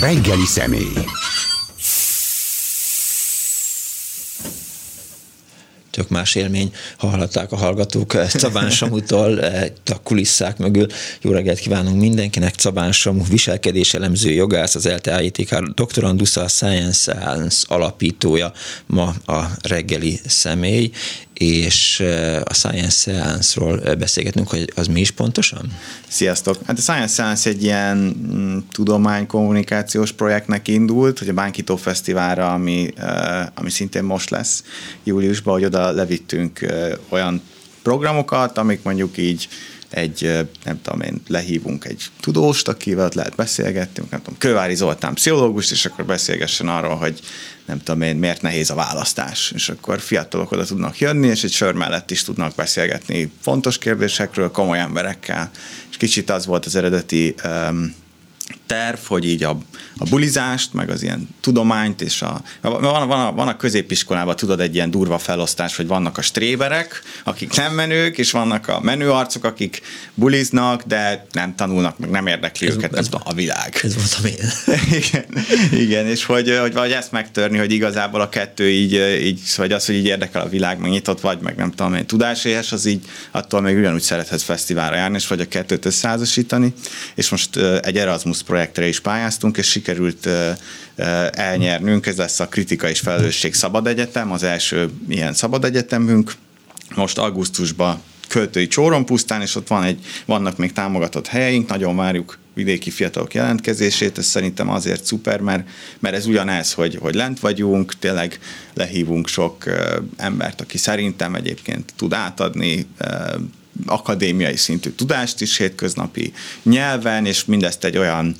Reggeli személy. tök más élmény. Hallhatták a hallgatók eh, Cabán Samutól, eh, a kulisszák mögül. Jó reggelt kívánunk mindenkinek. Cabán Samu viselkedés elemző jogász, az ELTE ITK doktorandusza, a Science Science alapítója ma a reggeli személy, és a Science Science-ról beszélgetünk, hogy az mi is pontosan? Sziasztok! Hát a Science Science egy ilyen mm, tudománykommunikációs projektnek indult, hogy a Bánkító Fesztiválra, ami, ami szintén most lesz júliusban, hogy oda levittünk olyan programokat, amik mondjuk így egy, nem tudom én, lehívunk egy tudóst, akivel lehet beszélgettünk, nem tudom, Kövári Zoltán pszichológust, és akkor beszélgessen arról, hogy nem tudom én, miért nehéz a választás. És akkor fiatalok oda tudnak jönni, és egy sör mellett is tudnak beszélgetni fontos kérdésekről, komoly emberekkel. És kicsit az volt az eredeti um, terv, hogy így a, a bulizást, meg az ilyen tudományt, és a, van, van, a, van a középiskolában, tudod, egy ilyen durva felosztás, hogy vannak a stréberek, akik nem menők, és vannak a menő arcok, akik buliznak, de nem tanulnak, meg nem érdekli ez, őket ez, a világ. Ez voltam én. igen, igen, és hogy, hogy vagy ezt megtörni, hogy igazából a kettő így, így vagy az, hogy így érdekel a világ, meg nyitott vagy, meg nem tudom, tudáséhes, az így attól még ugyanúgy szerethetsz fesztiválra járni, és vagy a kettőt összeházasítani, és most egy Erasmus projektre is pályáztunk, és sikerült elnyernünk, ez lesz a Kritika és Felelősség Szabad Egyetem, az első ilyen szabad egyetemünk. Most augusztusban költői Csóron pusztán, és ott van egy, vannak még támogatott helyeink, nagyon várjuk vidéki fiatalok jelentkezését, ez szerintem azért szuper, mert, mert ez ugyanez, hogy, hogy lent vagyunk, tényleg lehívunk sok embert, aki szerintem egyébként tud átadni akadémiai szintű tudást is hétköznapi nyelven, és mindezt egy olyan,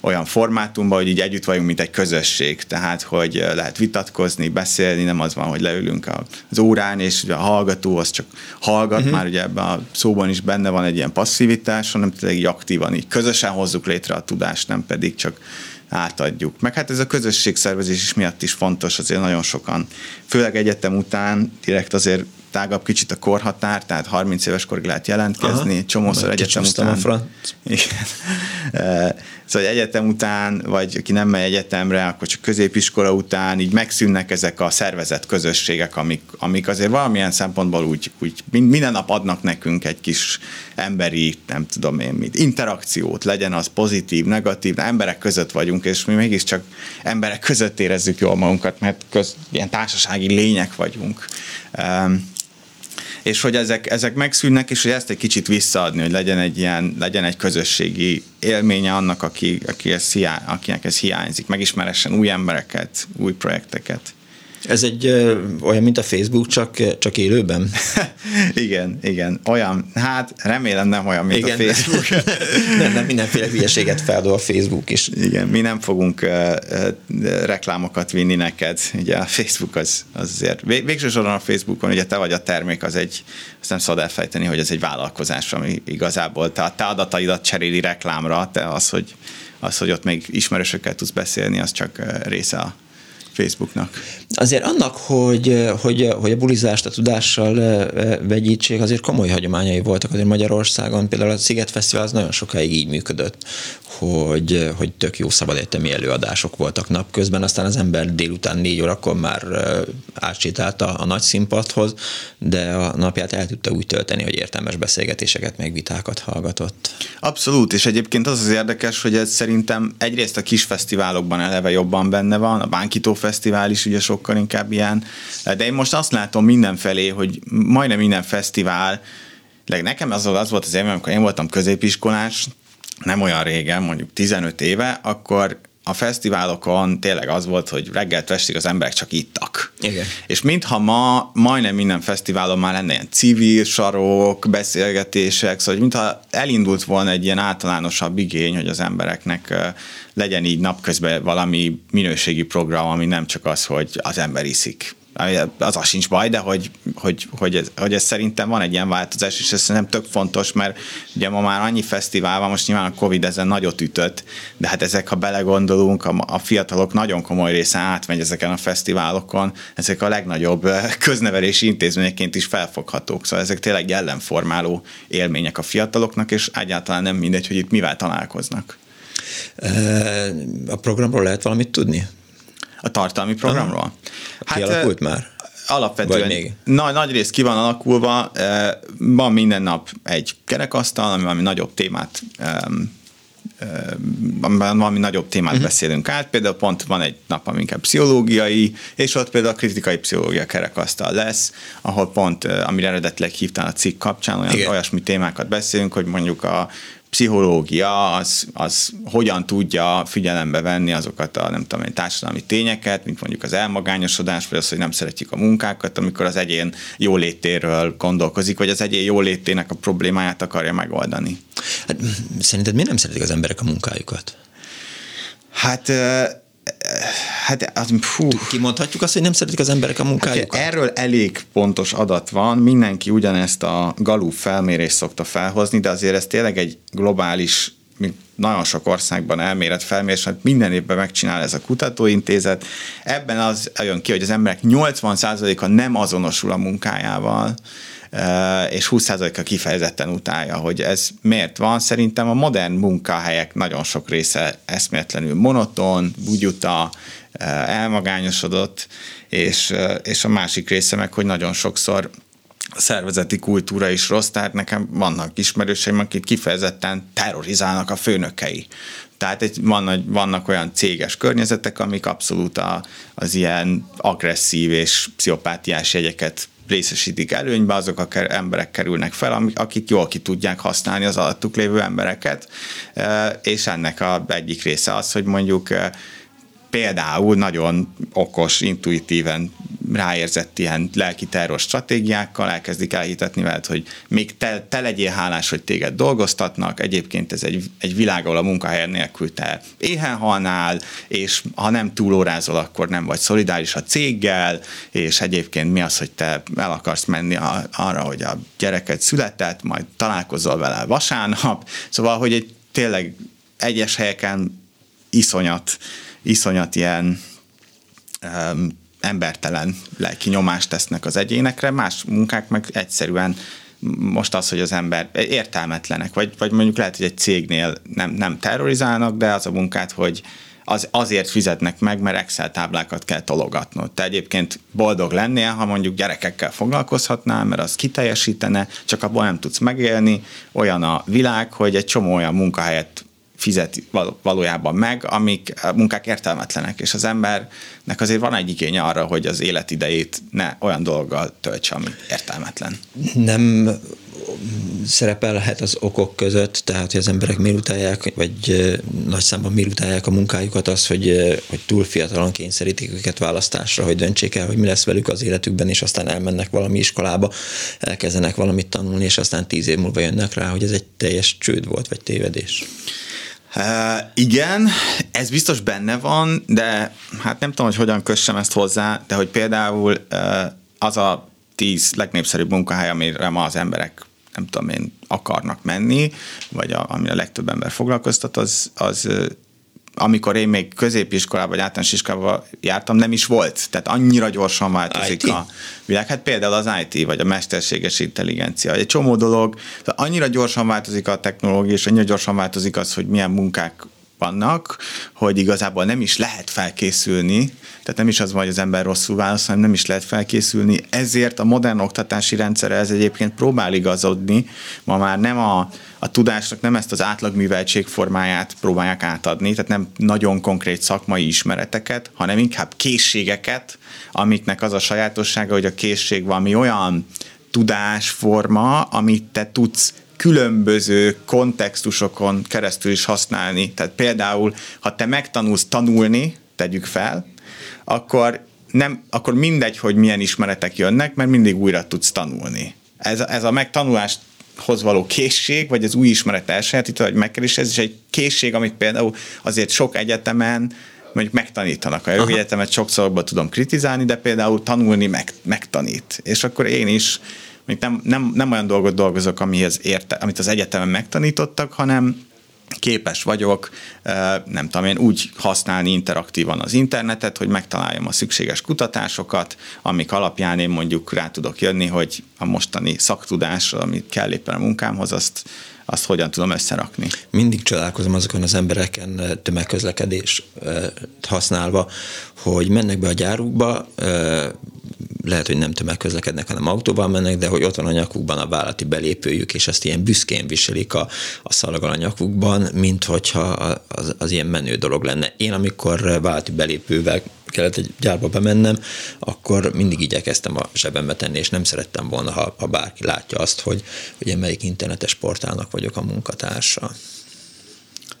olyan formátumban, hogy így együtt vagyunk, mint egy közösség, tehát hogy lehet vitatkozni, beszélni, nem az van, hogy leülünk az órán, és ugye a hallgató az csak hallgat, uh-huh. már ugye ebben a szóban is benne van egy ilyen passzivitás, hanem tényleg így aktívan, így közösen hozzuk létre a tudást, nem pedig csak átadjuk. Meg hát ez a közösségszervezés is miatt is fontos, azért nagyon sokan, főleg egyetem után direkt azért tágabb kicsit a korhatár, tehát 30 éves korig lehet jelentkezni, Aha, csomószor egyetem után. A. Igen. Szóval egyetem után, vagy aki nem megy egyetemre, akkor csak középiskola után, így megszűnnek ezek a szervezet közösségek, amik, amik azért valamilyen szempontból úgy, úgy minden nap adnak nekünk egy kis emberi, nem tudom én mit, interakciót, legyen az pozitív, negatív, de emberek között vagyunk, és mi mégiscsak emberek között érezzük jól magunkat, mert köz, ilyen társasági lények vagyunk. És hogy ezek, ezek megszűnnek, és hogy ezt egy kicsit visszaadni, hogy legyen egy ilyen, legyen egy közösségi élménye annak, aki, aki ez hiá, akinek ez hiányzik, megismeressen új embereket, új projekteket. Ez egy ö, olyan, mint a Facebook, csak, csak élőben? igen, igen. Olyan, hát remélem nem olyan, mint igen. a Facebook. nem, nem, mindenféle hülyeséget feldol a Facebook is. Igen, mi nem fogunk uh, uh, reklámokat vinni neked. Ugye a Facebook az, az azért, vég, végső soron a Facebookon ugye te vagy a termék, az egy, azt nem szabad elfejteni, hogy ez egy vállalkozás, ami igazából te a te adataidat cseréli reklámra, te az, hogy az, hogy ott még ismerősökkel tudsz beszélni, az csak része a Facebooknak. Azért annak, hogy, hogy, hogy a bulizást a tudással vegyítsék, azért komoly hagyományai voltak azért Magyarországon. Például a Sziget Fesztivál az nagyon sokáig így működött, hogy, hogy tök jó szabadegyetemi előadások voltak napközben, aztán az ember délután négy órakor már átsétált a, a nagy színpadhoz, de a napját el tudta úgy tölteni, hogy értelmes beszélgetéseket, meg vitákat hallgatott. Abszolút, és egyébként az az érdekes, hogy ez szerintem egyrészt a kis fesztiválokban eleve jobban benne van, a Bánkító Fesztivál is ugye sokkal inkább ilyen, de én most azt látom mindenfelé, hogy majdnem minden fesztivál, nekem az, az volt az élmény, amikor én voltam középiskolás, nem olyan régen, mondjuk 15 éve, akkor a fesztiválokon tényleg az volt, hogy reggelt estig az emberek csak ittak. Igen. És mintha ma majdnem minden fesztiválon már lenne ilyen civil sarok, beszélgetések, szóval mintha elindult volna egy ilyen általánosabb igény, hogy az embereknek legyen így napközben valami minőségi program, ami nem csak az, hogy az ember iszik az a sincs baj, de hogy, hogy, hogy, ez, hogy ez szerintem van egy ilyen változás, és ez szerintem tök fontos, mert ugye ma már annyi fesztivál van, most nyilván a Covid ezen nagyot ütött, de hát ezek, ha belegondolunk, a, a fiatalok nagyon komoly része átmegy ezeken a fesztiválokon, ezek a legnagyobb köznevelési intézményeként is felfoghatók, szóval ezek tényleg jellemformáló élmények a fiataloknak, és egyáltalán nem mindegy, hogy itt mivel találkoznak. A programról lehet valamit tudni? A tartalmi programról? Aha. Hát, Kialakult már? Alapvetően még? Nagy, nagy rész ki van alakulva, van minden nap egy kerekasztal, ami valami nagyobb témát valami nagyobb témát uh-huh. beszélünk át, például pont van egy nap, ami inkább pszichológiai, és ott például a kritikai pszichológia kerekasztal lesz, ahol pont, amire eredetileg hívtál a cikk kapcsán, olyan, olyasmi témákat beszélünk, hogy mondjuk a pszichológia az, az hogyan tudja figyelembe venni azokat a nem tudom, társadalmi tényeket, mint mondjuk az elmagányosodás, vagy az, hogy nem szeretjük a munkákat, amikor az egyén jólétéről gondolkozik, vagy az egyén jólétének a problémáját akarja megoldani. Hát, szerinted miért nem szeretik az emberek a munkájukat? Hát Hát, az, fú. Kimondhatjuk azt, hogy nem szeretik az emberek a munkájukat? Hát erről elég pontos adat van, mindenki ugyanezt a Gallup felmérést szokta felhozni, de azért ez tényleg egy globális mint nagyon sok országban elméret felmérés, hát minden évben megcsinál ez a kutatóintézet. Ebben az jön ki, hogy az emberek 80%-a nem azonosul a munkájával, és 20%-a kifejezetten utálja, hogy ez miért van. Szerintem a modern munkahelyek nagyon sok része eszméletlenül monoton, bugyuta, elmagányosodott, és, és a másik része meg, hogy nagyon sokszor szervezeti kultúra is rossz, tehát nekem vannak ismerőseim, akik kifejezetten terrorizálnak a főnökei. Tehát egy, van, vannak olyan céges környezetek, amik abszolút a, az ilyen agresszív és pszichopátiás jegyeket részesítik előnybe, azok a emberek kerülnek fel, akik jól ki tudják használni az alattuk lévő embereket, és ennek a egyik része az, hogy mondjuk például nagyon okos, intuitíven ráérzett ilyen lelki terror stratégiákkal, elkezdik elhitetni veled, hogy még te, te legyél hálás, hogy téged dolgoztatnak, egyébként ez egy, egy világ, ahol a munkahelyen nélkül te éhen halnál, és ha nem túlórázol, akkor nem vagy szolidáris a céggel, és egyébként mi az, hogy te el akarsz menni a, arra, hogy a gyereket született, majd találkozol vele vasárnap, szóval, hogy egy tényleg egyes helyeken iszonyat, iszonyat ilyen um, embertelen lelki nyomást tesznek az egyénekre, más munkák meg egyszerűen most az, hogy az ember értelmetlenek, vagy, vagy mondjuk lehet, hogy egy cégnél nem, nem terrorizálnak, de az a munkát, hogy az, azért fizetnek meg, mert Excel táblákat kell tologatnod. Te egyébként boldog lennél, ha mondjuk gyerekekkel foglalkozhatnál, mert az kiteljesítene, csak abból nem tudsz megélni. Olyan a világ, hogy egy csomó olyan munkahelyet fizet valójában meg, amik munkák értelmetlenek, és az embernek azért van egy igénye arra, hogy az életidejét ne olyan dolggal töltse, ami értelmetlen. Nem szerepelhet az okok között, tehát hogy az emberek miért utálják, vagy nagy számban miért utálják a munkájukat, az, hogy, hogy túl fiatalon kényszerítik őket választásra, hogy döntsék el, hogy mi lesz velük az életükben, és aztán elmennek valami iskolába, elkezdenek valamit tanulni, és aztán tíz év múlva jönnek rá, hogy ez egy teljes csőd volt, vagy tévedés. Uh, igen, ez biztos benne van, de hát nem tudom, hogy hogyan kössem ezt hozzá, de hogy például uh, az a tíz legnépszerűbb munkahely, amire ma az emberek nem tudom én, akarnak menni, vagy a, ami a legtöbb ember foglalkoztat, az, az amikor én még középiskolában vagy általános iskolában jártam, nem is volt. Tehát annyira gyorsan változik IT? a világ. Hát például az IT, vagy a mesterséges intelligencia, egy csomó dolog. Annyira gyorsan változik a technológia, és annyira gyorsan változik az, hogy milyen munkák vannak, hogy igazából nem is lehet felkészülni, tehát nem is az van, hogy az ember rosszul válasz, hanem nem is lehet felkészülni. Ezért a modern oktatási rendszere ez egyébként próbál igazodni. Ma már nem a, a tudásnak nem ezt az átlagműveltség formáját próbálják átadni, tehát nem nagyon konkrét szakmai ismereteket, hanem inkább készségeket, amiknek az a sajátossága, hogy a készség valami olyan tudásforma, amit te tudsz különböző kontextusokon keresztül is használni. Tehát például, ha te megtanulsz tanulni, tegyük fel, akkor, nem, akkor mindegy, hogy milyen ismeretek jönnek, mert mindig újra tudsz tanulni. Ez, ez a megtanulás hoz való készség, vagy az új ismeret elsajátítva, vagy megkerés, ez is egy készség, amit például azért sok egyetemen mondjuk megtanítanak. A jogi egyetemet sokszor tudom kritizálni, de például tanulni meg, megtanít. És akkor én is nem, nem, nem olyan dolgot dolgozok, amihez érte, amit az egyetemen megtanítottak, hanem képes vagyok, nem tudom én, úgy használni interaktívan az internetet, hogy megtaláljam a szükséges kutatásokat, amik alapján én mondjuk rá tudok jönni, hogy a mostani szaktudás, amit kell éppen a munkámhoz, azt azt hogyan tudom összerakni. Mindig csodálkozom azokon az embereken tömegközlekedés használva, hogy mennek be a gyárukba, lehet, hogy nem tömegközlekednek, hanem autóval mennek, de hogy ott van a nyakukban a vállalati belépőjük, és ezt ilyen büszkén viselik a, a szalaggal a nyakukban, mint hogyha az, az ilyen menő dolog lenne. Én, amikor vállalati belépővel kellett egy gyárba bemennem, akkor mindig igyekeztem a zsebembe tenni, és nem szerettem volna, ha, ha bárki látja azt, hogy, hogy én melyik internetes portálnak vagyok a munkatársa.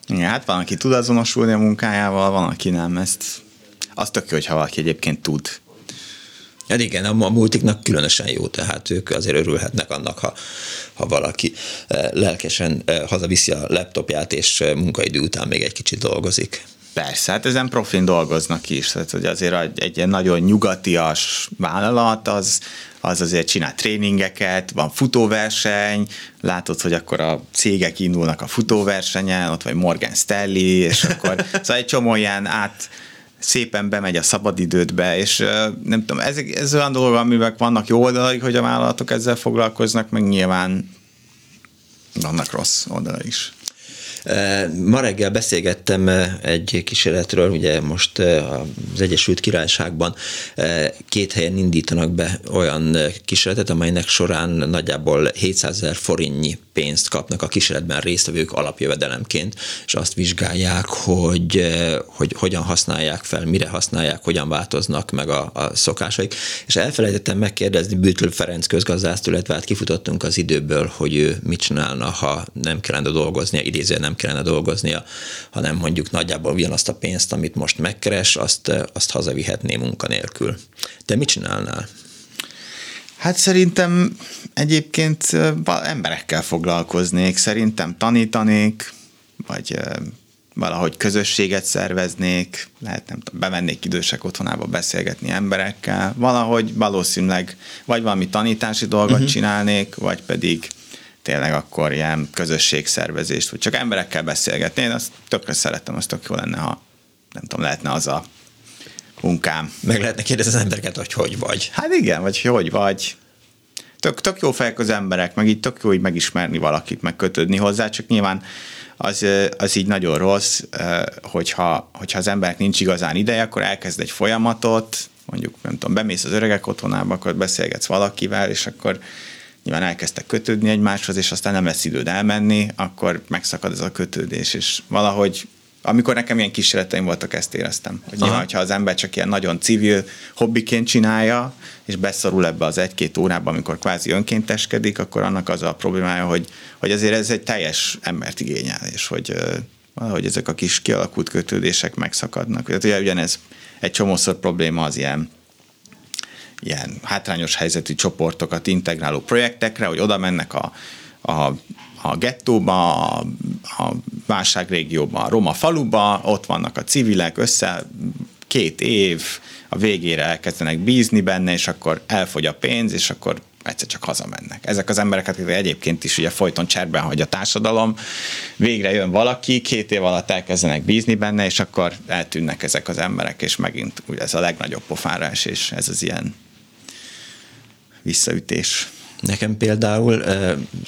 Igen, hát van, aki tud azonosulni a munkájával, van, aki nem. Ezt az tök jó, hogyha valaki egyébként tud Hát igen, a multiknak különösen jó, tehát ők azért örülhetnek annak, ha, ha valaki eh, lelkesen eh, hazaviszi a laptopját, és eh, munkaidő után még egy kicsit dolgozik. Persze, hát ezen profin dolgoznak is, tehát hogy azért egy ilyen nagyon nyugatias vállalat, az, az azért csinál tréningeket, van futóverseny, látod, hogy akkor a cégek indulnak a futóversenyen, ott vagy Morgan Stanley, és akkor szóval egy csomó ilyen át, szépen bemegy a szabadidődbe, és nem tudom, ez, ez olyan dolog, amivel vannak jó oldalai, hogy a vállalatok ezzel foglalkoznak, meg nyilván vannak rossz oldala is. Ma reggel beszélgettem egy kísérletről, ugye most az Egyesült Királyságban két helyen indítanak be olyan kísérletet, amelynek során nagyjából 700 ezer forintnyi pénzt kapnak a kísérletben résztvevők alapjövedelemként, és azt vizsgálják, hogy, hogy hogyan használják fel, mire használják, hogyan változnak meg a, a szokásaik. És elfelejtettem megkérdezni Bütl Ferenc közgazdást, illetve hát kifutottunk az időből, hogy ő mit csinálna, ha nem kellene dolgoznia, idézően nem kellene dolgoznia, hanem mondjuk nagyjából ugyanazt a pénzt, amit most megkeres, azt, azt hazavihetné munkanélkül. Te mit csinálnál? Hát szerintem egyébként emberekkel foglalkoznék, szerintem tanítanék, vagy valahogy közösséget szerveznék, lehet nem tudom, bevennék idősek otthonába beszélgetni emberekkel, valahogy valószínűleg vagy valami tanítási dolgot uh-huh. csinálnék, vagy pedig tényleg akkor ilyen közösségszervezést, vagy csak emberekkel beszélgetni. Én azt tökre szeretem, azt tök jó lenne, ha nem tudom, lehetne az a munkám. Meg lehetne kérdezni az embereket, hogy hogy vagy. Hát igen, vagy hogy vagy. Tök, tök jó fejek az emberek, meg így tök jó így megismerni valakit, meg kötődni hozzá, csak nyilván az, az így nagyon rossz, hogyha, hogyha az emberek nincs igazán ideje, akkor elkezd egy folyamatot, mondjuk nem tudom, bemész az öregek otthonába, akkor beszélgetsz valakivel, és akkor nyilván elkezdtek kötődni egymáshoz, és aztán nem lesz időd elmenni, akkor megszakad ez a kötődés, és valahogy amikor nekem ilyen kísérleteim voltak, ezt éreztem. Hogy nyilván, hogyha az ember csak ilyen nagyon civil hobbiként csinálja, és beszorul ebbe az egy-két órába, amikor kvázi önkénteskedik, akkor annak az a problémája, hogy, hogy azért ez egy teljes embert igényel, és hogy valahogy ezek a kis kialakult kötődések megszakadnak. Tehát ugye ugyanez egy csomószor probléma az ilyen ilyen hátrányos helyzetű csoportokat integráló projektekre, hogy oda mennek a, a a gettóba, a, a válságrégióba, a roma faluba, ott vannak a civilek, össze két év, a végére elkezdenek bízni benne, és akkor elfogy a pénz, és akkor egyszer csak hazamennek. Ezek az emberek, akik egyébként is ugye folyton cserben hagy a társadalom, végre jön valaki, két év alatt elkezdenek bízni benne, és akkor eltűnnek ezek az emberek, és megint ugye ez a legnagyobb pofárás, és ez az ilyen visszaütés. Nekem például,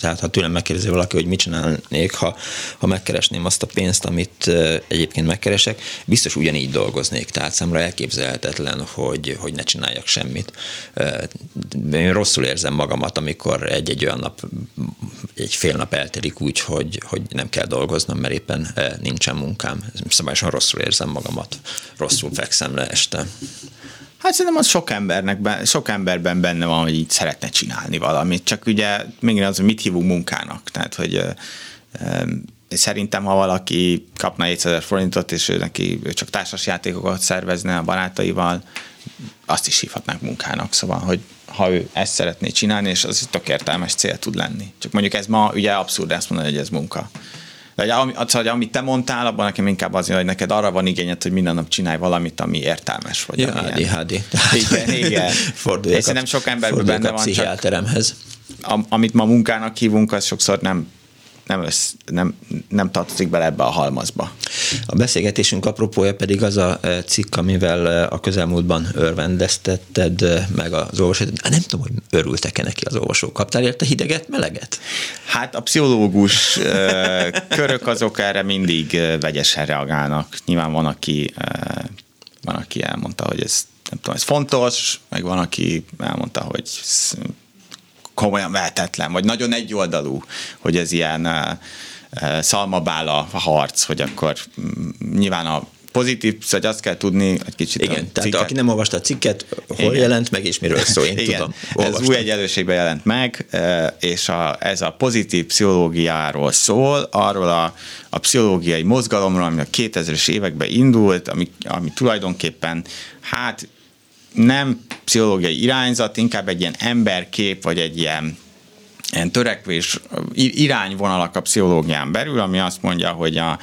tehát ha tőlem megkérdezi valaki, hogy mit csinálnék, ha, ha megkeresném azt a pénzt, amit egyébként megkeresek, biztos ugyanígy dolgoznék. Tehát számra elképzelhetetlen, hogy, hogy ne csináljak semmit. Én rosszul érzem magamat, amikor egy-egy olyan nap, egy fél nap eltelik úgy, hogy, hogy nem kell dolgoznom, mert éppen nincsen munkám. Szabályosan rosszul érzem magamat. Rosszul fekszem le este. Hát szerintem az sok, embernek, sok emberben benne van, hogy így szeretne csinálni valamit, csak ugye még az, hogy mit hívunk munkának. Tehát, hogy szerintem, ha valaki kapna 700 forintot, és ő neki csak társasjátékokat szervezne a barátaival, azt is hívhatnánk munkának. Szóval, hogy ha ő ezt szeretné csinálni, és az tök értelmes cél tud lenni. Csak mondjuk ez ma ugye abszurd ezt mondani, hogy ez munka. De szóval, amit te mondtál, abban nekem inkább az, hogy neked arra van igényed, hogy minden nap csinálj valamit, ami értelmes. Vagy ja, ADHD. Igen, igen. Forduljak És nem sok emberben benne van. Csak, amit ma munkának hívunk, az sokszor nem nem, össz, nem, nem tartozik bele ebbe a halmazba. A beszélgetésünk apropója pedig az a cikk, amivel a közelmúltban örvendeztetted meg az olvasót. Nem tudom, hogy örültek-e neki az olvasók. Kaptál érte hideget, meleget? Hát a pszichológus körök azok erre mindig vegyesen reagálnak. Nyilván van, aki, van, aki elmondta, hogy ez nem tudom, ez fontos, meg van, aki elmondta, hogy komolyan vehetetlen, vagy nagyon egyoldalú, hogy ez ilyen szalmabála harc, hogy akkor mm, nyilván a pozitív, szóval azt kell tudni egy kicsit. Igen, tehát aki nem olvasta a cikket, hol Igen. jelent meg, és miről szól, én Igen. tudom. Olvastam. Ez új egyenlőségben jelent meg, és a, ez a pozitív pszichológiáról szól, arról a, a pszichológiai mozgalomról, ami a 2000-es években indult, ami, ami tulajdonképpen hát nem pszichológiai irányzat, inkább egy ilyen emberkép, vagy egy ilyen, ilyen törekvés, irányvonalak a pszichológián belül, ami azt mondja, hogy a,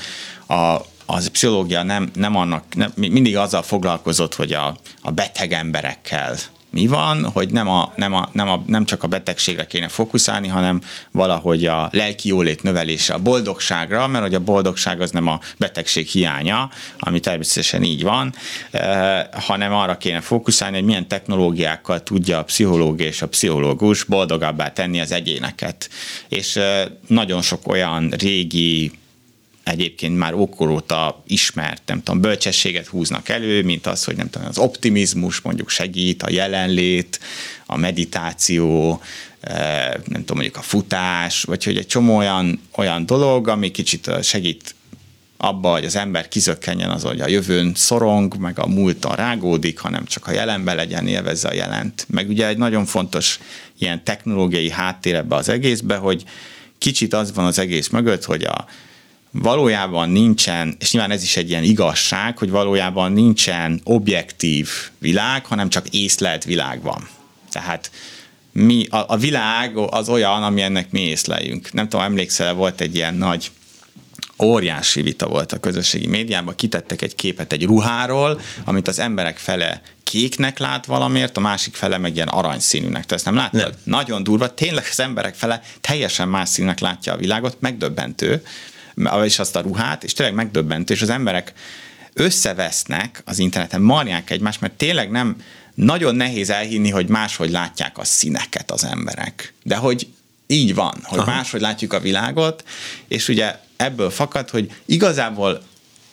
a, az pszichológia nem, nem annak, nem, mindig azzal foglalkozott, hogy a, a beteg emberekkel mi van, hogy nem, a, nem, a, nem, a, nem csak a betegségre kéne fókuszálni, hanem valahogy a lelki jólét növelése, a boldogságra, mert hogy a boldogság az nem a betegség hiánya, ami természetesen így van, eh, hanem arra kéne fókuszálni, hogy milyen technológiákkal tudja a pszichológia és a pszichológus boldogabbá tenni az egyéneket. És eh, nagyon sok olyan régi egyébként már ókoróta ismert, nem tudom, bölcsességet húznak elő, mint az, hogy nem tudom, az optimizmus mondjuk segít, a jelenlét, a meditáció, eh, nem tudom, mondjuk a futás, vagy hogy egy csomó olyan, olyan dolog, ami kicsit segít abba, hogy az ember kizökkenjen az, hogy a jövőn szorong, meg a múltan rágódik, hanem csak a jelenben legyen, élvezze a jelent. Meg ugye egy nagyon fontos ilyen technológiai háttér ebbe az egészbe, hogy kicsit az van az egész mögött, hogy a, valójában nincsen, és nyilván ez is egy ilyen igazság, hogy valójában nincsen objektív világ, hanem csak észlelt világ van. Tehát mi, a, a világ az olyan, ami ennek mi észleljünk. Nem tudom, emlékszel, volt egy ilyen nagy óriási vita volt a közösségi médiában, kitettek egy képet egy ruháról, amit az emberek fele kéknek lát valamiért, a másik fele meg ilyen aranyszínűnek. Te ezt nem láttad? Nem. Nagyon durva, tényleg az emberek fele teljesen más színnek látja a világot, megdöbbentő, és azt a ruhát, és tényleg megdöbbentő, és az emberek összevesznek az interneten, marják egymást, mert tényleg nem, nagyon nehéz elhinni, hogy máshogy látják a színeket az emberek. De hogy így van, hogy Aha. máshogy látjuk a világot, és ugye ebből fakad, hogy igazából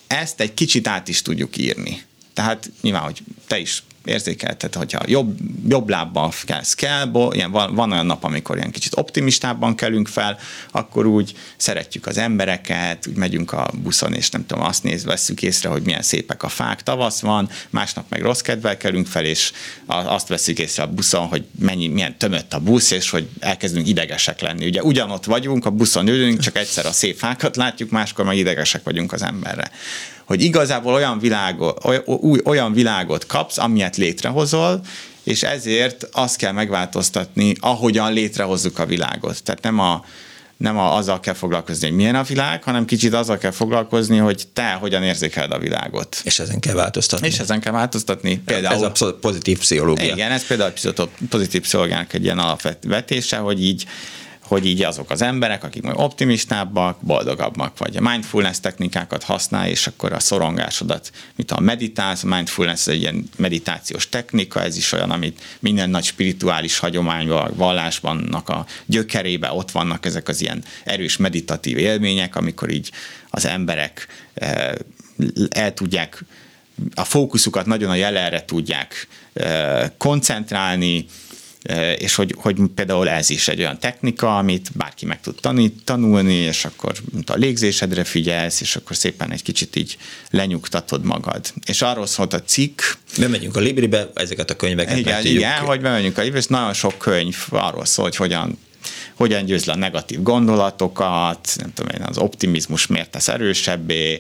ezt egy kicsit át is tudjuk írni. Tehát nyilván, hogy te is érzékeltet, hogyha jobb, jobb lábbal kelsz kell, ilyen van, van olyan nap, amikor ilyen kicsit optimistábban kelünk fel, akkor úgy szeretjük az embereket, úgy megyünk a buszon, és nem tudom, azt nézve veszük észre, hogy milyen szépek a fák, tavasz van, másnap meg rossz kedvel kelünk fel, és azt veszük észre a buszon, hogy mennyi, milyen tömött a busz, és hogy elkezdünk idegesek lenni. Ugye ugyanott vagyunk, a buszon ülünk, csak egyszer a szép fákat látjuk, máskor meg idegesek vagyunk az emberre hogy igazából olyan, világot, olyan világot kapsz, amilyet létrehozol, és ezért azt kell megváltoztatni, ahogyan létrehozzuk a világot. Tehát nem a, nem a, azzal kell foglalkozni, hogy milyen a világ, hanem kicsit azzal kell foglalkozni, hogy te hogyan érzékeled a világot. És ezen kell változtatni. És ezen kell változtatni. Például, ez a pozitív pszichológia. Igen, ez például a pozitív pszichológiának egy ilyen alapvetése, hogy így hogy így azok az emberek, akik majd optimistábbak, boldogabbak, vagy a mindfulness technikákat használ, és akkor a szorongásodat, mint a meditálsz, a mindfulness egy ilyen meditációs technika, ez is olyan, amit minden nagy spirituális hagyományban, vallásban a gyökerébe ott vannak ezek az ilyen erős meditatív élmények, amikor így az emberek eh, el tudják a fókuszukat nagyon a jelenre tudják eh, koncentrálni, és hogy, hogy például ez is egy olyan technika, amit bárki meg tud tanít, tanulni, és akkor a légzésedre figyelsz, és akkor szépen egy kicsit így lenyugtatod magad. És arról szólt a cikk. Bemegyünk a Libribe, ezeket a könyveket Igen, igen hogy bemegyünk a Libribe, és nagyon sok könyv arról szól, hogy hogyan hogyan győz le a negatív gondolatokat, nem tudom én, az optimizmus miért tesz erősebbé,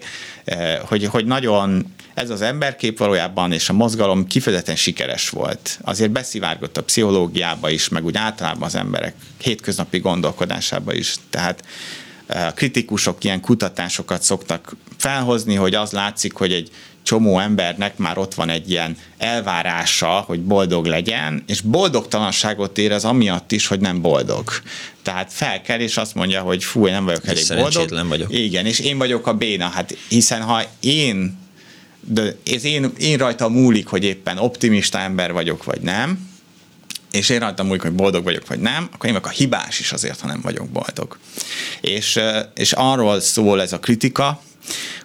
hogy, hogy nagyon ez az emberkép valójában és a mozgalom kifejezetten sikeres volt. Azért beszivárgott a pszichológiába is, meg úgy általában az emberek hétköznapi gondolkodásába is. Tehát kritikusok ilyen kutatásokat szoktak felhozni, hogy az látszik, hogy egy csomó embernek már ott van egy ilyen elvárása, hogy boldog legyen, és boldogtalanságot érez amiatt is, hogy nem boldog. Tehát fel kell, és azt mondja, hogy fú, én nem vagyok elég boldog. Vagyok. Igen, és én vagyok a béna. Hát hiszen ha én de ez én, én rajta múlik, hogy éppen optimista ember vagyok, vagy nem, és én rajtam múlik, hogy boldog vagyok, vagy nem, akkor én vagyok a hibás is azért, ha nem vagyok boldog. És, és arról szól ez a kritika,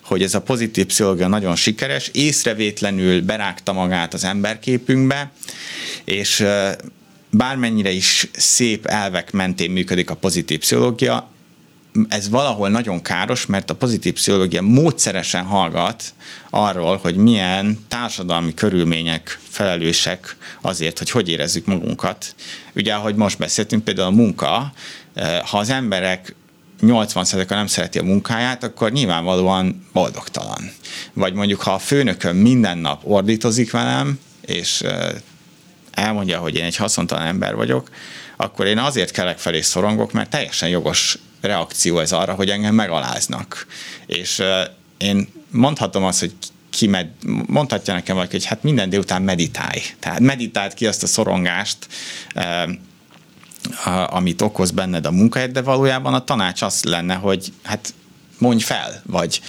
hogy ez a pozitív pszichológia nagyon sikeres, észrevétlenül berágta magát az emberképünkbe, és bármennyire is szép elvek mentén működik a pozitív pszichológia, ez valahol nagyon káros, mert a pozitív pszichológia módszeresen hallgat arról, hogy milyen társadalmi körülmények felelősek azért, hogy hogy érezzük magunkat. Ugye, ahogy most beszéltünk, például a munka, ha az emberek 80%-a nem szereti a munkáját, akkor nyilvánvalóan boldogtalan. Vagy mondjuk, ha a főnököm minden nap ordítozik velem, és elmondja, hogy én egy haszontalan ember vagyok, akkor én azért kelek felé szorongok, mert teljesen jogos reakció ez arra, hogy engem megaláznak. És én mondhatom azt, hogy ki med, mondhatja nekem valaki, hogy hát minden délután meditálj. Tehát meditált ki azt a szorongást, amit okoz benned a munkahelyed, de valójában a tanács az lenne, hogy hát mondj fel, vagy,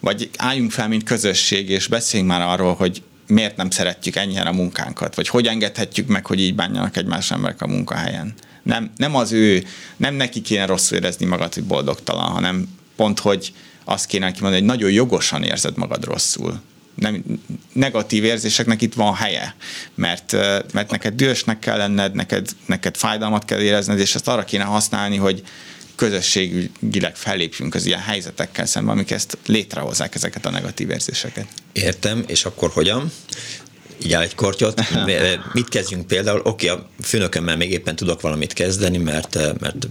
vagy álljunk fel, mint közösség, és beszéljünk már arról, hogy miért nem szeretjük ennyire a munkánkat, vagy hogy engedhetjük meg, hogy így bánjanak egymás emberek a munkahelyen. Nem, nem az ő, nem neki kéne rosszul érezni magad, hogy boldogtalan, hanem pont, hogy azt kéne neki mondani, hogy nagyon jogosan érzed magad rosszul. Nem, negatív érzéseknek itt van helye, mert, mert neked dühösnek kell lenned, neked, neked fájdalmat kell érezned, és ezt arra kéne használni, hogy közösségileg fellépjünk az ilyen helyzetekkel szemben, amik ezt létrehozzák ezeket a negatív érzéseket. Értem, és akkor hogyan? így áll egy kortyot. Mit kezdjünk például? Oké, okay, a főnökömmel még éppen tudok valamit kezdeni, mert, mert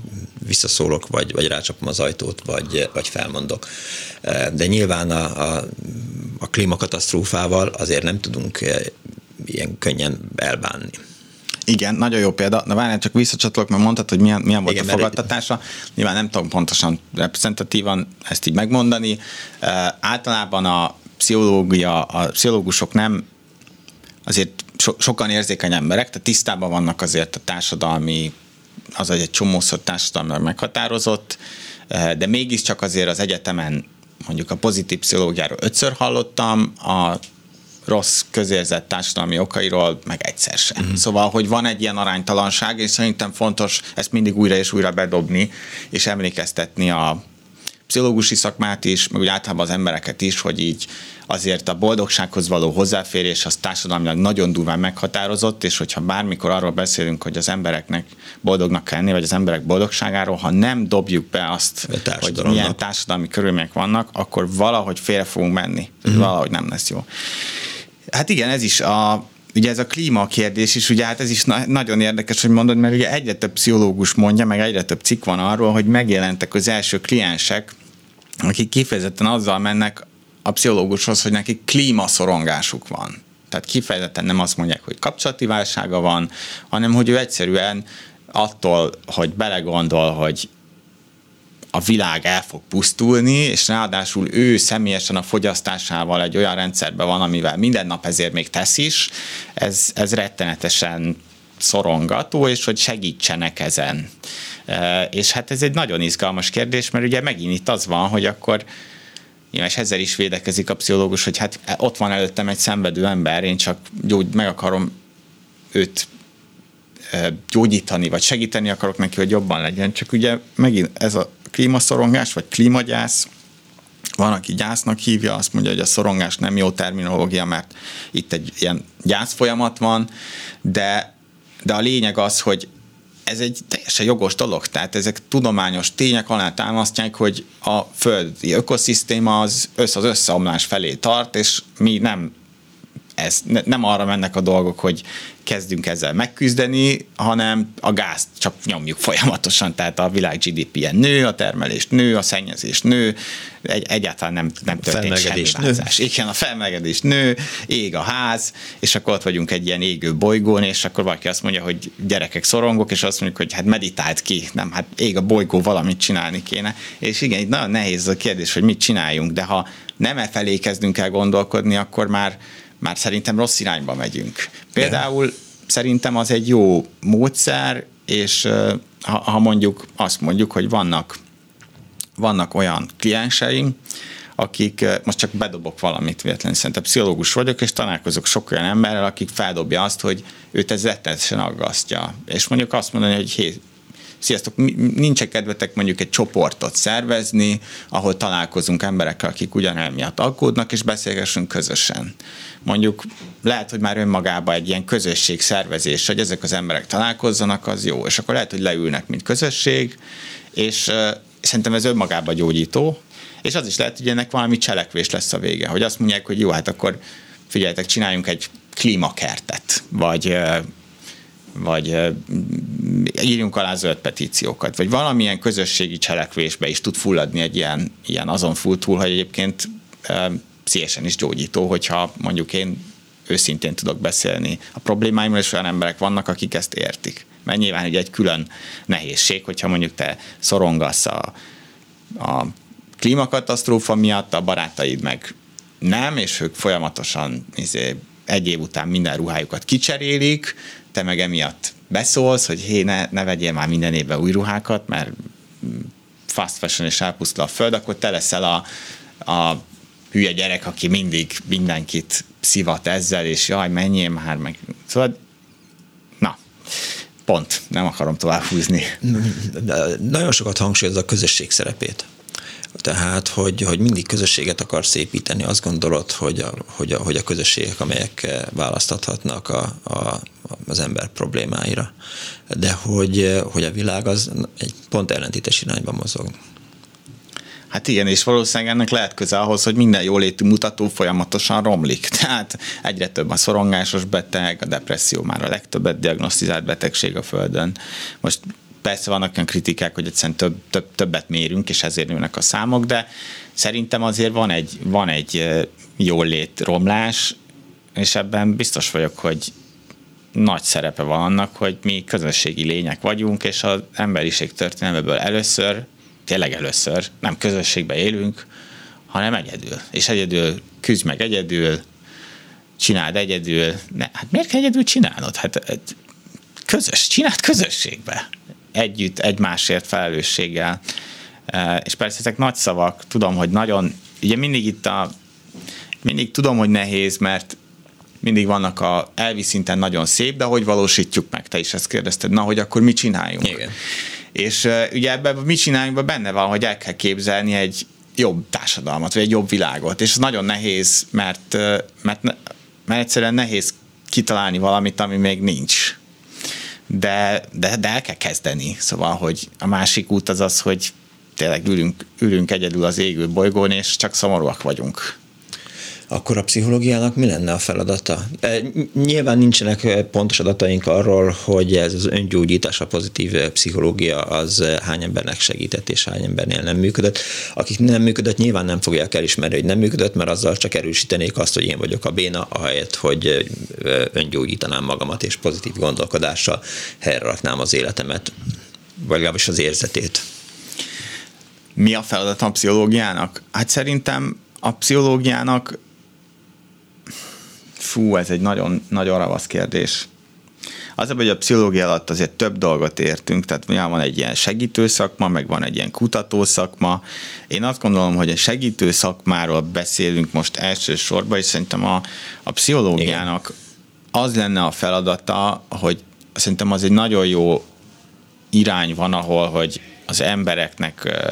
visszaszólok, vagy, vagy rácsapom az ajtót, vagy, vagy felmondok. De nyilván a, a, a klímakatasztrófával azért nem tudunk ilyen könnyen elbánni. Igen, nagyon jó példa. Na várjál, csak visszacsatolok, mert mondtad, hogy milyen, milyen volt Igen, a fogadtatása. Nyilván nem tudom pontosan reprezentatívan ezt így megmondani. Uh, általában a pszichológia, a pszichológusok nem azért so, sokan érzékeny emberek, tehát tisztában vannak azért a társadalmi, az egy csomószor társadalmilag meghatározott, de mégiscsak azért az egyetemen mondjuk a pozitív pszichológiáról ötször hallottam, a rossz közérzett társadalmi okairól meg egyszer sem. Uh-huh. Szóval, hogy van egy ilyen aránytalanság, és szerintem fontos ezt mindig újra és újra bedobni, és emlékeztetni a pszichológusi szakmát is, meg úgy általában az embereket is, hogy így azért a boldogsághoz való hozzáférés az társadalmilag nagyon durván meghatározott, és hogyha bármikor arról beszélünk, hogy az embereknek boldognak kell lenni, vagy az emberek boldogságáról, ha nem dobjuk be azt, hogy milyen társadalmi körülmények vannak, akkor valahogy félre fogunk menni. Uh-huh. Valahogy nem lesz jó. Hát igen, ez is a, ugye ez a klíma kérdés is, ugye hát ez is na- nagyon érdekes, hogy mondod, mert ugye egyre több pszichológus mondja, meg egyre több cikk van arról, hogy megjelentek az első kliensek, akik kifejezetten azzal mennek a pszichológushoz, hogy nekik klímaszorongásuk van. Tehát kifejezetten nem azt mondják, hogy kapcsolati válsága van, hanem hogy ő egyszerűen attól, hogy belegondol, hogy a világ el fog pusztulni, és ráadásul ő személyesen a fogyasztásával egy olyan rendszerben van, amivel minden nap ezért még tesz is, ez, ez rettenetesen szorongató, és hogy segítsenek ezen. E, és hát ez egy nagyon izgalmas kérdés, mert ugye megint itt az van, hogy akkor és ezzel is védekezik a pszichológus, hogy hát ott van előttem egy szenvedő ember, én csak gyógy, meg akarom őt e, gyógyítani, vagy segíteni akarok neki, hogy jobban legyen. Csak ugye megint ez a klímaszorongás, vagy klímagyász, van, aki gyásznak hívja, azt mondja, hogy a szorongás nem jó terminológia, mert itt egy ilyen gyász folyamat van, de, de a lényeg az, hogy ez egy teljesen jogos dolog, tehát ezek tudományos tények alá támasztják, hogy a földi ökoszisztéma az össze az összeomlás felé tart, és mi nem ez ne, nem arra mennek a dolgok, hogy kezdünk ezzel megküzdeni, hanem a gázt csak nyomjuk folyamatosan, tehát a világ GDP-je nő, a termelés nő, a szennyezés nő, egy, egyáltalán nem, nem történt semmi változás. Igen, a felmelegedés nő, ég a ház, és akkor ott vagyunk egy ilyen égő bolygón, és akkor valaki azt mondja, hogy gyerekek szorongok, és azt mondjuk, hogy hát meditált ki, nem, hát ég a bolygó, valamit csinálni kéne. És igen, itt nagyon nehéz a kérdés, hogy mit csináljunk, de ha nem e felé kezdünk el gondolkodni, akkor már már szerintem rossz irányba megyünk. Például yeah. szerintem az egy jó módszer, és ha, ha mondjuk azt mondjuk, hogy vannak, vannak olyan klienseim, akik, most csak bedobok valamit véletlenül, szerintem pszichológus vagyok, és találkozok sok olyan emberrel, akik feldobja azt, hogy őt ez rettenetesen aggasztja. És mondjuk azt mondani, hogy hé, sziasztok, nincs kedvetek mondjuk egy csoportot szervezni, ahol találkozunk emberekkel, akik ugyanel miatt aggódnak, és beszélgessünk közösen. Mondjuk lehet, hogy már önmagában egy ilyen közösség szervezés, hogy ezek az emberek találkozzanak, az jó, és akkor lehet, hogy leülnek, mint közösség, és szerintem ez önmagában gyógyító, és az is lehet, hogy ennek valami cselekvés lesz a vége, hogy azt mondják, hogy jó, hát akkor figyeljetek, csináljunk egy klímakertet, vagy vagy írjunk alá zöld petíciókat, vagy valamilyen közösségi cselekvésbe is tud fulladni egy ilyen, ilyen azon full túl, hogy egyébként szívesen is gyógyító, hogyha mondjuk én őszintén tudok beszélni a problémáimról, és olyan emberek vannak, akik ezt értik. Mert nyilván ugye egy külön nehézség, hogyha mondjuk te szorongasz a, a klímakatasztrófa miatt, a barátaid meg nem, és ők folyamatosan izé, egy év után minden ruhájukat kicserélik, te meg emiatt beszólsz, hogy hé, ne, ne vegyél már minden évben új ruhákat, mert fast fashion és elpusztul a föld, akkor te leszel a, a hülye gyerek, aki mindig mindenkit szivat ezzel, és jaj, menjél már, meg... Szóval, na, pont, nem akarom tovább húzni. Nagyon sokat hangsúlyoz a közösség szerepét. Tehát, hogy, hogy mindig közösséget akarsz építeni, azt gondolod, hogy a, hogy a, hogy a közösségek, amelyek választathatnak a, a, az ember problémáira. De hogy, hogy a világ az egy pont ellentétes irányba mozog. Hát igen, és valószínűleg ennek lehet köze ahhoz, hogy minden jóléti mutató folyamatosan romlik. Tehát egyre több a szorongásos beteg, a depresszió már a legtöbbet diagnosztizált betegség a Földön. Most persze vannak olyan kritikák, hogy egyszerűen több, több, többet mérünk, és ezért nőnek a számok, de szerintem azért van egy, van egy jólét romlás, és ebben biztos vagyok, hogy nagy szerepe van annak, hogy mi közösségi lények vagyunk, és az emberiség történelmeből először tényleg először nem közösségbe élünk, hanem egyedül. És egyedül küzdj meg egyedül, csináld egyedül. Ne, hát miért kell egyedül csinálnod? Hát közös, csináld közösségbe. Együtt, egymásért felelősséggel. És persze ezek nagy szavak, tudom, hogy nagyon, ugye mindig itt a, mindig tudom, hogy nehéz, mert mindig vannak a elvi szinten nagyon szép, de hogy valósítjuk meg? Te is ezt kérdezted, na, hogy akkor mit csináljunk? Igen. És uh, ugye ebben mit csináljunk, benne van, hogy el kell képzelni egy jobb társadalmat, vagy egy jobb világot, és ez nagyon nehéz, mert, uh, mert, mert egyszerűen nehéz kitalálni valamit, ami még nincs. De, de, de el kell kezdeni. Szóval, hogy a másik út az az, hogy tényleg ülünk, ülünk egyedül az égő bolygón, és csak szomorúak vagyunk akkor a pszichológiának mi lenne a feladata? E, nyilván nincsenek e, pontos adataink arról, hogy ez az öngyógyítás, a pozitív e, pszichológia az hány embernek segített és hány embernél nem működött. Akik nem működött, nyilván nem fogják elismerni, hogy nem működött, mert azzal csak erősítenék azt, hogy én vagyok a béna, ahelyett, hogy öngyógyítanám magamat és pozitív gondolkodással helyre raknám az életemet, vagy legalábbis az érzetét. Mi a feladat a pszichológiának? Hát szerintem a pszichológiának Fú, ez egy nagyon, nagyon ravasz kérdés. Az, hogy a pszichológia alatt azért több dolgot értünk, tehát van egy ilyen segítő szakma, meg van egy ilyen kutató szakma. Én azt gondolom, hogy a segítő szakmáról beszélünk most elsősorban, és szerintem a, a pszichológiának Igen. az lenne a feladata, hogy szerintem az egy nagyon jó irány van, ahol, hogy az embereknek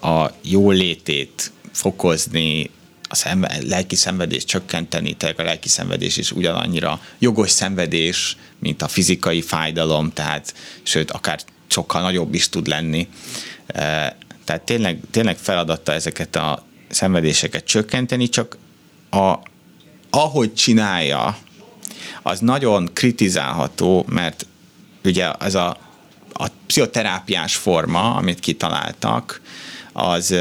a jólétét fokozni, a szemve, lelki szenvedés csökkenteni, tehát a lelki szenvedés is ugyanannyira jogos szenvedés, mint a fizikai fájdalom, tehát sőt, akár sokkal nagyobb is tud lenni. E, tehát tényleg, tényleg feladata ezeket a szenvedéseket csökkenteni, csak a ahogy csinálja, az nagyon kritizálható, mert ugye ez a, a pszichoterápiás forma, amit kitaláltak, az,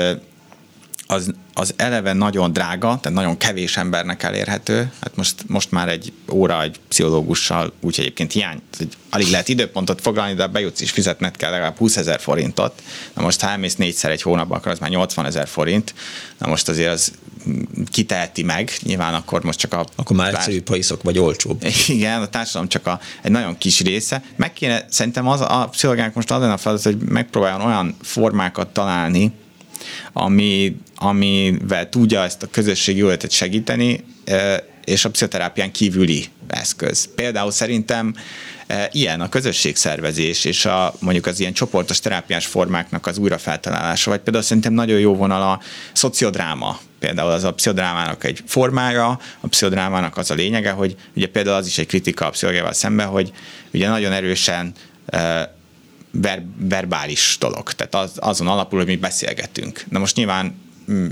az az eleve nagyon drága, tehát nagyon kevés embernek elérhető. Hát most, most már egy óra egy pszichológussal, úgy egyébként hiány, alig lehet időpontot foglalni, de bejutsz is fizetned kell legalább 20 ezer forintot. Na most ha elmész négyszer egy hónapban, akkor az már 80 ezer forint. Na most azért az kiteheti meg, nyilván akkor most csak a... Akkor már egyszerű paiszok vagy olcsóbb. Igen, a társadalom csak a, egy nagyon kis része. Meg kéne, szerintem az, a pszichológák most az lenne a feladat, hogy megpróbáljon olyan formákat találni, ami, amivel tudja ezt a közösségi jóletet segíteni, és a pszichoterápián kívüli eszköz. Például szerintem ilyen a közösségszervezés és a, mondjuk az ilyen csoportos terápiás formáknak az újrafeltalálása, vagy például szerintem nagyon jó vonal a szociodráma, például az a pszichodrámának egy formája, a pszichodrámának az a lényege, hogy ugye például az is egy kritika a pszichológiával szemben, hogy ugye nagyon erősen ver, verbális dolog. Tehát az, azon alapul, hogy mi beszélgetünk. Na most nyilván, mm,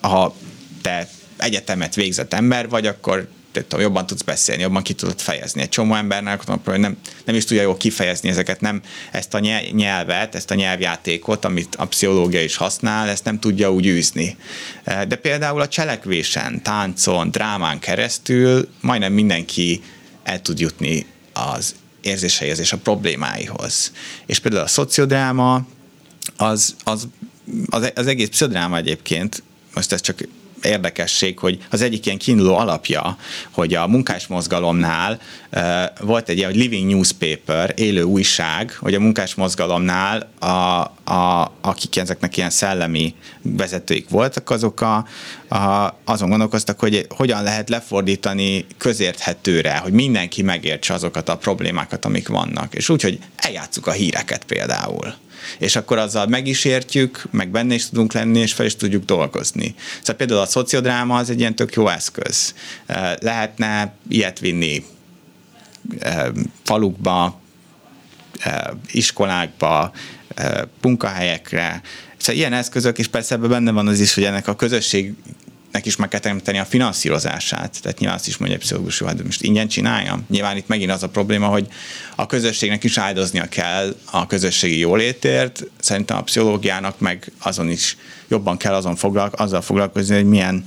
ha te egyetemet végzett ember vagy, akkor tudom, jobban tudsz beszélni, jobban ki tudod fejezni. Egy csomó embernek hogy nem, nem is tudja jól kifejezni ezeket, nem ezt a nyelvet, ezt a nyelvjátékot, amit a pszichológia is használ, ezt nem tudja úgy űzni. De például a cselekvésen, táncon, drámán keresztül majdnem mindenki el tud jutni az érzéseihez és a problémáihoz. És például a szociodráma, az, az, az, az egész pszichodráma egyébként, most ez csak érdekesség, hogy az egyik ilyen kínuló alapja, hogy a munkásmozgalomnál volt egy ilyen, living newspaper, élő újság, hogy a munkásmozgalomnál a, a, akik ezeknek ilyen szellemi vezetőik voltak, azok a, a, azon gondolkoztak, hogy hogyan lehet lefordítani közérthetőre, hogy mindenki megértse azokat a problémákat, amik vannak. És úgy, hogy eljátszuk a híreket például és akkor azzal meg is értjük, meg benne is tudunk lenni, és fel is tudjuk dolgozni. Szóval például a szociodráma az egy ilyen tök jó eszköz. Lehetne ilyet vinni falukba, iskolákba, munkahelyekre. Szóval ilyen eszközök, és persze ebben benne van az is, hogy ennek a közösség nek is meg kell teremteni a finanszírozását. Tehát nyilván azt is mondja a pszichológus, hogy hát most ingyen csináljam. Nyilván itt megint az a probléma, hogy a közösségnek is áldoznia kell a közösségi jólétért. Szerintem a pszichológiának meg azon is jobban kell azon foglalko- azzal foglalkozni, hogy milyen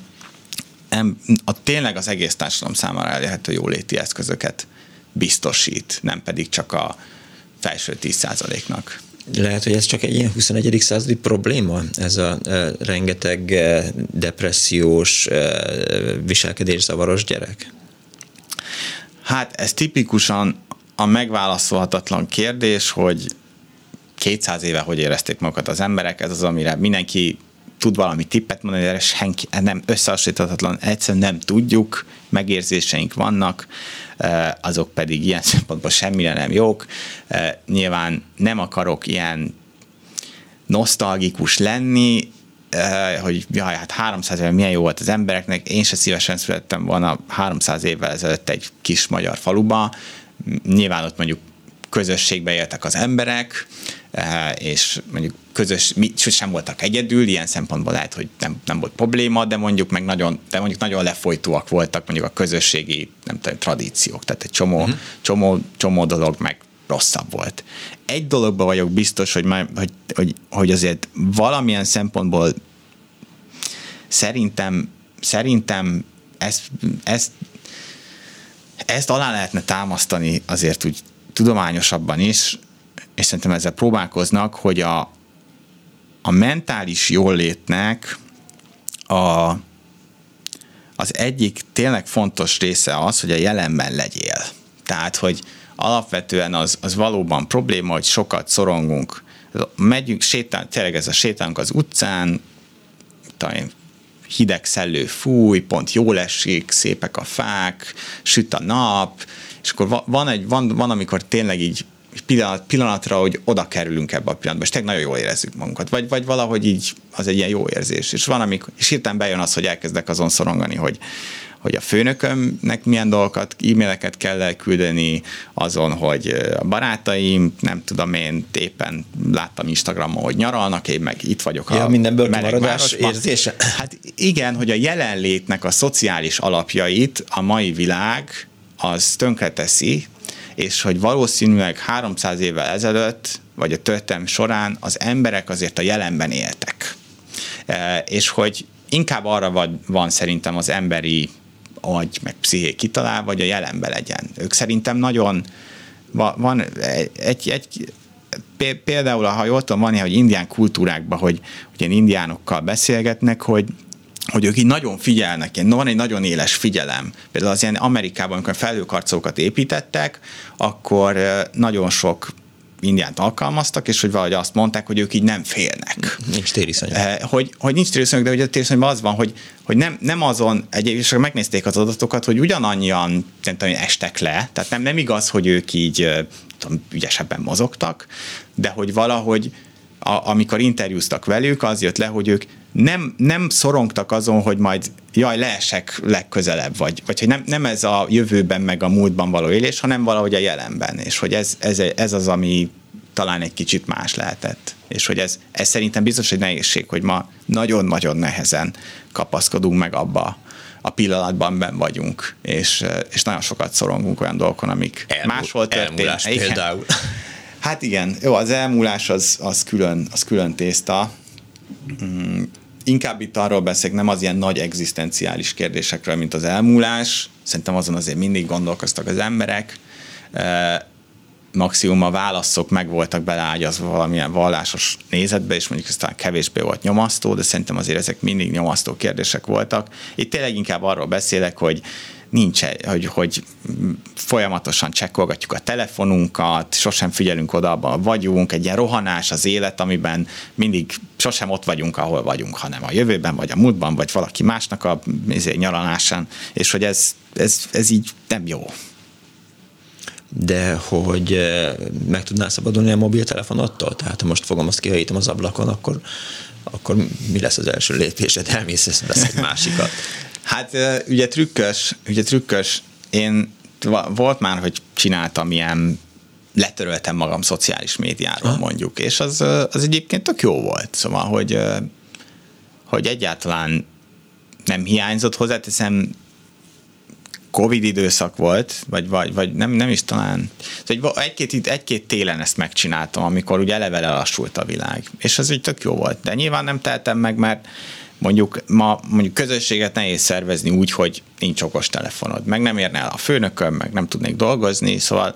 a tényleg az egész társadalom számára elérhető jóléti eszközöket biztosít, nem pedig csak a felső 10%-nak lehet, hogy ez csak egy ilyen 21. századi probléma, ez a e, rengeteg e, depressziós, e, viselkedészavaros gyerek? Hát ez tipikusan a megválaszolhatatlan kérdés, hogy 200 éve hogy érezték magukat az emberek, ez az, amire mindenki tud valami tippet mondani, de senki nem összehasonlíthatatlan, egyszerűen nem tudjuk, megérzéseink vannak, azok pedig ilyen szempontból semmire nem jók. Nyilván nem akarok ilyen nosztalgikus lenni, hogy jaj, hát 300 éve milyen jó volt az embereknek, én se szívesen születtem volna 300 évvel ezelőtt egy kis magyar faluba, nyilván ott mondjuk közösségbe éltek az emberek, és mondjuk közös, mi sem voltak egyedül, ilyen szempontból lehet, hogy nem, nem volt probléma, de mondjuk meg nagyon, de mondjuk nagyon lefolytóak voltak mondjuk a közösségi, nem tudom, tradíciók, tehát egy csomó, uh-huh. csomó, csomó dolog meg rosszabb volt. Egy dologban vagyok biztos, hogy, már, hogy, hogy, hogy azért valamilyen szempontból szerintem, szerintem ezt, ezt, ezt alá lehetne támasztani azért úgy tudományosabban is, és szerintem ezzel próbálkoznak, hogy a, a mentális jólétnek a, az egyik tényleg fontos része az, hogy a jelenben legyél. Tehát, hogy alapvetően az, az valóban probléma, hogy sokat szorongunk. Megyünk, sétál, tényleg ez a sétálunk az utcán, talán hideg szellő fúj, pont jól esik, szépek a fák, süt a nap, és akkor van, egy, van, van amikor tényleg így pillanat, pillanatra, hogy oda kerülünk ebbe a pillanatba, és tényleg nagyon jól érezzük magunkat. Vagy, vagy valahogy így az egy ilyen jó érzés. És van, amikor, és hirtelen bejön az, hogy elkezdek azon szorongani, hogy, hogy a főnökömnek milyen dolgokat, e-maileket kell elküldeni, azon, hogy a barátaim, nem tudom én, éppen láttam Instagramon, hogy nyaralnak, én meg itt vagyok ja, a mindenből maradás érzése. Hát igen, hogy a jelenlétnek a szociális alapjait a mai világ az tönkreteszi, és hogy valószínűleg 300 évvel ezelőtt, vagy a történelm során az emberek azért a jelenben éltek. E, és hogy inkább arra van, szerintem az emberi agy, meg psziché kitalál, vagy a jelenben legyen. Ők szerintem nagyon van egy, egy, például, ha jól tudom, van hogy indián kultúrákban, hogy, hogy ilyen indiánokkal beszélgetnek, hogy hogy ők így nagyon figyelnek, ilyen, van egy nagyon éles figyelem. Például az ilyen Amerikában, amikor felhőkarcolókat építettek, akkor nagyon sok indiánt alkalmaztak, és hogy valahogy azt mondták, hogy ők így nem félnek. Nincs tériszonyok. Hogy, hogy nincs tériszonyok, de hogy a tériszonyban az van, hogy, hogy nem, nem azon, egyébként és megnézték az adatokat, hogy ugyanannyian nem tudom, estek le, tehát nem, nem igaz, hogy ők így tudom, ügyesebben mozogtak, de hogy valahogy a, amikor interjúztak velük, az jött le, hogy ők nem, nem szorongtak azon, hogy majd jaj, leesek legközelebb, vagy, vagy hogy nem, nem ez a jövőben meg a múltban való élés, hanem valahogy a jelenben, és hogy ez, ez, ez az, ami talán egy kicsit más lehetett. És hogy ez, ez szerintem biztos egy nehézség, hogy ma nagyon-nagyon nehezen kapaszkodunk meg abba, a pillanatban ben vagyunk, és, és nagyon sokat szorongunk olyan dolgokon, amik Elmú, máshol történnek. például. Hát igen, jó, az elmúlás az, az, külön, az külön tészta. Inkább itt arról beszélek, nem az ilyen nagy egzisztenciális kérdésekről, mint az elmúlás. Szerintem azon azért mindig gondolkoztak az emberek. Maximum a válaszok meg voltak beleágyazva valamilyen vallásos nézetbe, és mondjuk aztán kevésbé volt nyomasztó, de szerintem azért ezek mindig nyomasztó kérdések voltak. Itt tényleg inkább arról beszélek, hogy nincs, hogy, hogy folyamatosan csekkolgatjuk a telefonunkat, sosem figyelünk oda, abban vagyunk, egy ilyen rohanás az élet, amiben mindig sosem ott vagyunk, ahol vagyunk, hanem a jövőben, vagy a múltban, vagy valaki másnak a izé, nyaralásán, és hogy ez, ez, ez így nem jó de hogy eh, meg tudnál szabadulni a mobiltelefonottól? Tehát ha most fogom, azt kihajítom az ablakon, akkor, akkor mi lesz az első lépésed? Elmész, vesz egy másikat. Hát ugye trükkös, ugye trükkös. Én volt már, hogy csináltam ilyen letöröltem magam szociális médiáról mondjuk, és az, az egyébként tök jó volt. Szóval, hogy, hogy egyáltalán nem hiányzott, hozzáteszem, Covid időszak volt, vagy, vagy, vagy nem, nem is talán. Szóval egy-két, egy-két télen ezt megcsináltam, amikor ugye eleve lelassult a világ. És az úgy tök jó volt. De nyilván nem teltem meg, mert mondjuk ma mondjuk közösséget nehéz szervezni úgy, hogy nincs okos telefonod, meg nem érne el a főnököm, meg nem tudnék dolgozni, szóval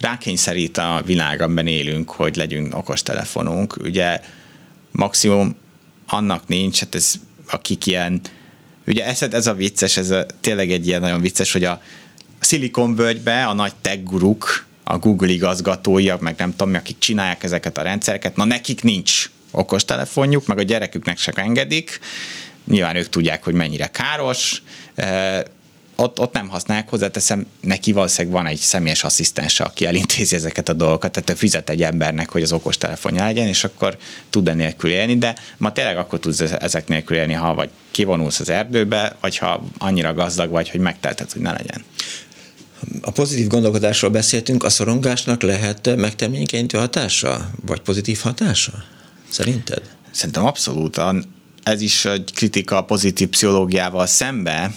rákényszerít a világ, amiben élünk, hogy legyünk okos telefonunk. Ugye maximum annak nincs, hát ez akik ilyen, ugye ez, ez a vicces, ez a, tényleg egy ilyen nagyon vicces, hogy a Silicon völgybe a nagy tech a Google igazgatói, meg nem tudom, akik csinálják ezeket a rendszereket, na nekik nincs okostelefonjuk, meg a gyereküknek se engedik, nyilván ők tudják, hogy mennyire káros, ott, ott nem használják, hozzáteszem, neki valószínűleg van egy személyes asszisztense, aki elintézi ezeket a dolgokat, tehát ő fizet egy embernek, hogy az okos telefonja legyen, és akkor tud nélkül élni, de ma tényleg akkor tudsz ezek nélkül élni, ha vagy kivonulsz az erdőbe, vagy ha annyira gazdag vagy, hogy megtelted, hogy ne legyen. A pozitív gondolkodásról beszéltünk, a szorongásnak lehet megtermékenyítő hatása, vagy pozitív hatása? Szerinted? Szerintem abszolút. Ez is egy kritika a pozitív pszichológiával szembe,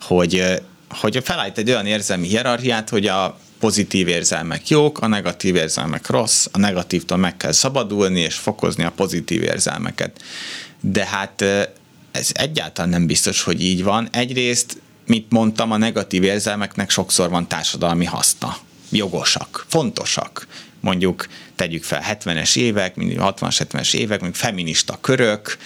hogy, hogy felállít egy olyan érzelmi hierarchiát, hogy a pozitív érzelmek jók, a negatív érzelmek rossz, a negatívtól meg kell szabadulni és fokozni a pozitív érzelmeket. De hát ez egyáltalán nem biztos, hogy így van. Egyrészt, mint mondtam, a negatív érzelmeknek sokszor van társadalmi haszna. Jogosak, fontosak mondjuk tegyük fel 70-es évek, 60-as, 70-es évek, mondjuk feminista körök,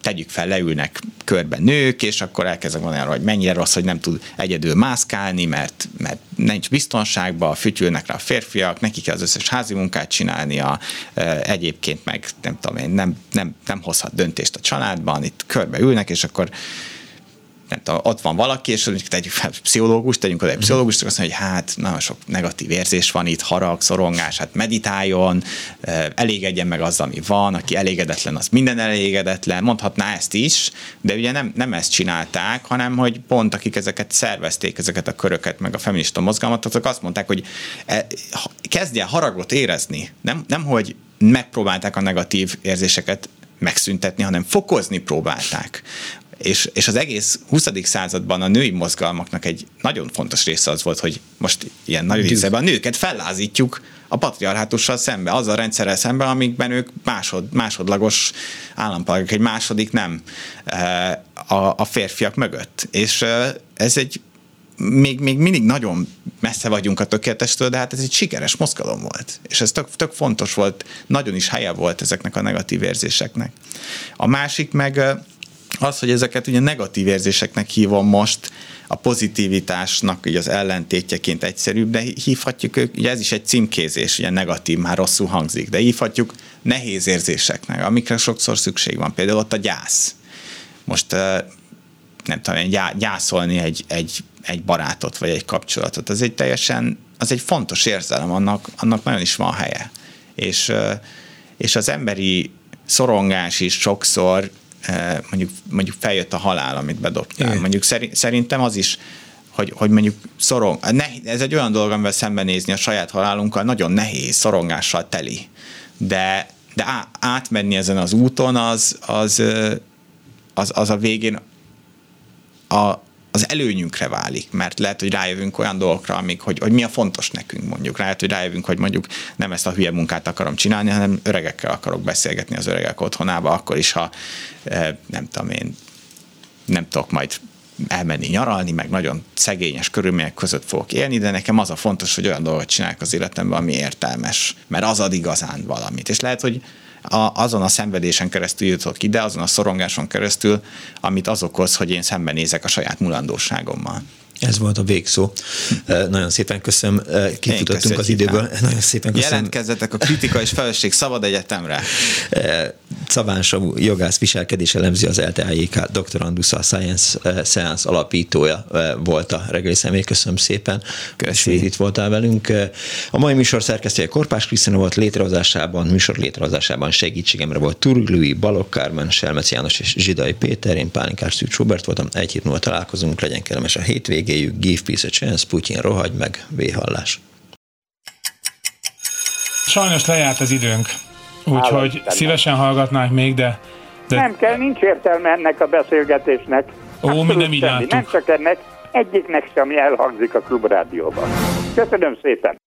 tegyük fel, leülnek körbe nők, és akkor elkezdek mondani arra, hogy mennyire rossz, hogy nem tud egyedül mászkálni, mert, mert nincs biztonságban, fütyülnek rá a férfiak, neki kell az összes házi munkát csinálnia, egyébként meg nem tudom én, nem, nem, nem hozhat döntést a családban, itt körbe ülnek, és akkor nem tudom, ott van valaki, és tegyük fel pszichológus, tegyünk oda egy pszichológus, és azt mondja, hogy hát nagyon sok negatív érzés van itt, harag, szorongás, hát meditáljon, elégedjen meg azzal, ami van, aki elégedetlen, az minden elégedetlen, mondhatná ezt is, de ugye nem, nem ezt csinálták, hanem hogy pont akik ezeket szervezték, ezeket a köröket, meg a feminista mozgalmat, azok azt mondták, hogy e, kezdje haragot érezni, nem, nem hogy megpróbálták a negatív érzéseket megszüntetni, hanem fokozni próbálták. És, és az egész 20. században a női mozgalmaknak egy nagyon fontos része az volt, hogy most ilyen nagy részében a nőket fellázítjuk a patriarhátussal szembe, azzal a rendszerrel szembe, amikben ők másod, másodlagos állampolgárok, egy második nem eh, a, a férfiak mögött. És eh, ez egy még, még mindig nagyon messze vagyunk a tökéletestől, de hát ez egy sikeres mozgalom volt. És ez tök, tök fontos volt, nagyon is helye volt ezeknek a negatív érzéseknek. A másik meg eh, az, hogy ezeket ugye negatív érzéseknek hívom most, a pozitivitásnak ugye az ellentétjeként egyszerűbb, de hívhatjuk ők, ugye ez is egy címkézés, ugye negatív, már rosszul hangzik, de hívhatjuk nehéz érzéseknek, amikre sokszor szükség van. Például ott a gyász. Most nem tudom, gyászolni egy, egy, egy barátot, vagy egy kapcsolatot, az egy teljesen, az egy fontos érzelem, annak, annak nagyon is van helye. És, és az emberi szorongás is sokszor mondjuk, mondjuk feljött a halál, amit bedobtál. Igen. Mondjuk szerintem az is, hogy, hogy mondjuk szorong, ez egy olyan dolog, amivel szembenézni a saját halálunkkal nagyon nehéz, szorongással teli. De, de átmenni ezen az úton, az, az, az, az a végén a, az előnyünkre válik, mert lehet, hogy rájövünk olyan dolgokra, amik, hogy, hogy mi a fontos nekünk mondjuk. Lehet, hogy rájövünk, hogy mondjuk nem ezt a hülye munkát akarom csinálni, hanem öregekkel akarok beszélgetni az öregek otthonába, akkor is, ha eh, nem tudom én, nem tudok majd elmenni nyaralni, meg nagyon szegényes körülmények között fogok élni, de nekem az a fontos, hogy olyan dolgot csinálok az életemben, ami értelmes, mert az ad igazán valamit. És lehet, hogy a, azon a szenvedésen keresztül jutok ide, azon a szorongáson keresztül, amit az okoz, hogy én szembenézek a saját mulandóságommal. Ez volt a végszó. Nagyon szépen köszönöm, kifutottunk az időből. Nagyon szépen köszönöm. Jelentkezzetek a Kritika és Felelősség Szabad Egyetemre. Szabán Savu jogász viselkedés elemzi az LTAJK doktorandus, a Science Science alapítója volt a reggeli személy. Köszönöm szépen, hogy itt voltál velünk. A mai műsor szerkesztője Korpás Krisztina volt létrehozásában, műsor létrehozásában segítségemre volt Turglui, Balok Kármen, Selmec János és Zsidai Péter, én Pálinkás Szűcs Robert voltam. Egy hét múlva találkozunk, legyen kellemes a hétvégé végéjük Give Peace a Chance, Putyin rohagy meg, véhallás. Sajnos lejárt az időnk, úgyhogy szívesen hallgatnánk még, de, de... Nem kell, nincs értelme ennek a beszélgetésnek. Ó, mi nem így Nem csak ennek, egyiknek sem elhangzik a klubrádióban. Köszönöm szépen!